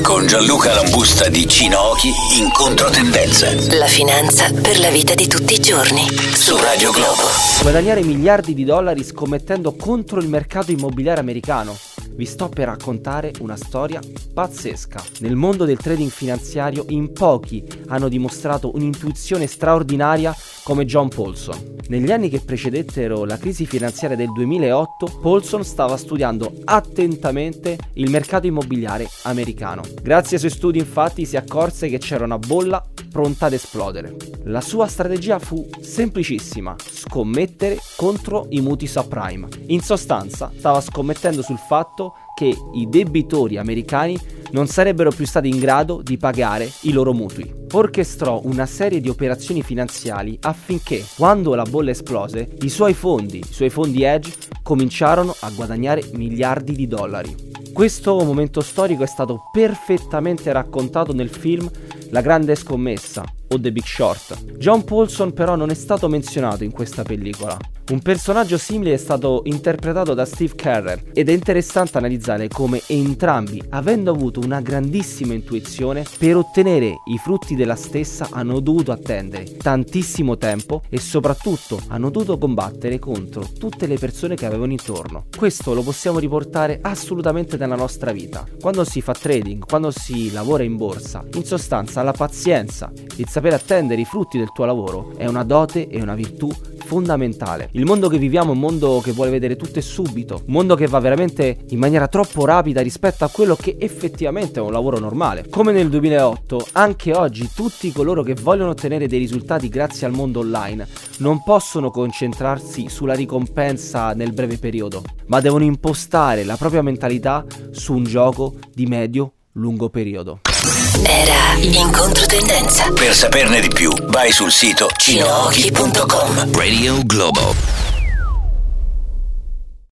Con Gianluca Lambusta di Cinochi in controtendenza. La finanza per la vita di tutti i giorni. Su Radio Globo. Guadagnare miliardi di dollari scommettendo contro il mercato immobiliare americano. Vi sto per raccontare una storia pazzesca. Nel mondo del trading finanziario in pochi hanno dimostrato un'intuizione straordinaria come John Paulson. Negli anni che precedettero la crisi finanziaria del 2008, Paulson stava studiando attentamente il mercato immobiliare americano. Grazie ai suoi studi infatti si accorse che c'era una bolla pronta ad esplodere. La sua strategia fu semplicissima, scommettere contro i mutui subprime. In sostanza stava scommettendo sul fatto che i debitori americani non sarebbero più stati in grado di pagare i loro mutui. Orchestrò una serie di operazioni finanziali affinché, quando la bolla esplose, i suoi fondi, i suoi fondi hedge, cominciarono a guadagnare miliardi di dollari. Questo momento storico è stato perfettamente raccontato nel film La grande scommessa o The Big Short. John Paulson però non è stato menzionato in questa pellicola. Un personaggio simile è stato interpretato da Steve Carrer ed è interessante analizzare come entrambi, avendo avuto una grandissima intuizione, per ottenere i frutti della stessa hanno dovuto attendere tantissimo tempo e soprattutto hanno dovuto combattere contro tutte le persone che avevano intorno. Questo lo possiamo riportare assolutamente nella nostra vita. Quando si fa trading, quando si lavora in borsa, in sostanza la pazienza, il sapere attendere i frutti del tuo lavoro è una dote e una virtù fondamentale. Il mondo che viviamo è un mondo che vuole vedere tutto e subito, un mondo che va veramente in maniera troppo rapida rispetto a quello che effettivamente è un lavoro normale. Come nel 2008, anche oggi tutti coloro che vogliono ottenere dei risultati grazie al mondo online non possono concentrarsi sulla ricompensa nel breve periodo, ma devono impostare la propria mentalità su un gioco di medio lungo periodo. Era in controtendenza. Per saperne di più, vai sul sito cinochi.com. Radio Globo.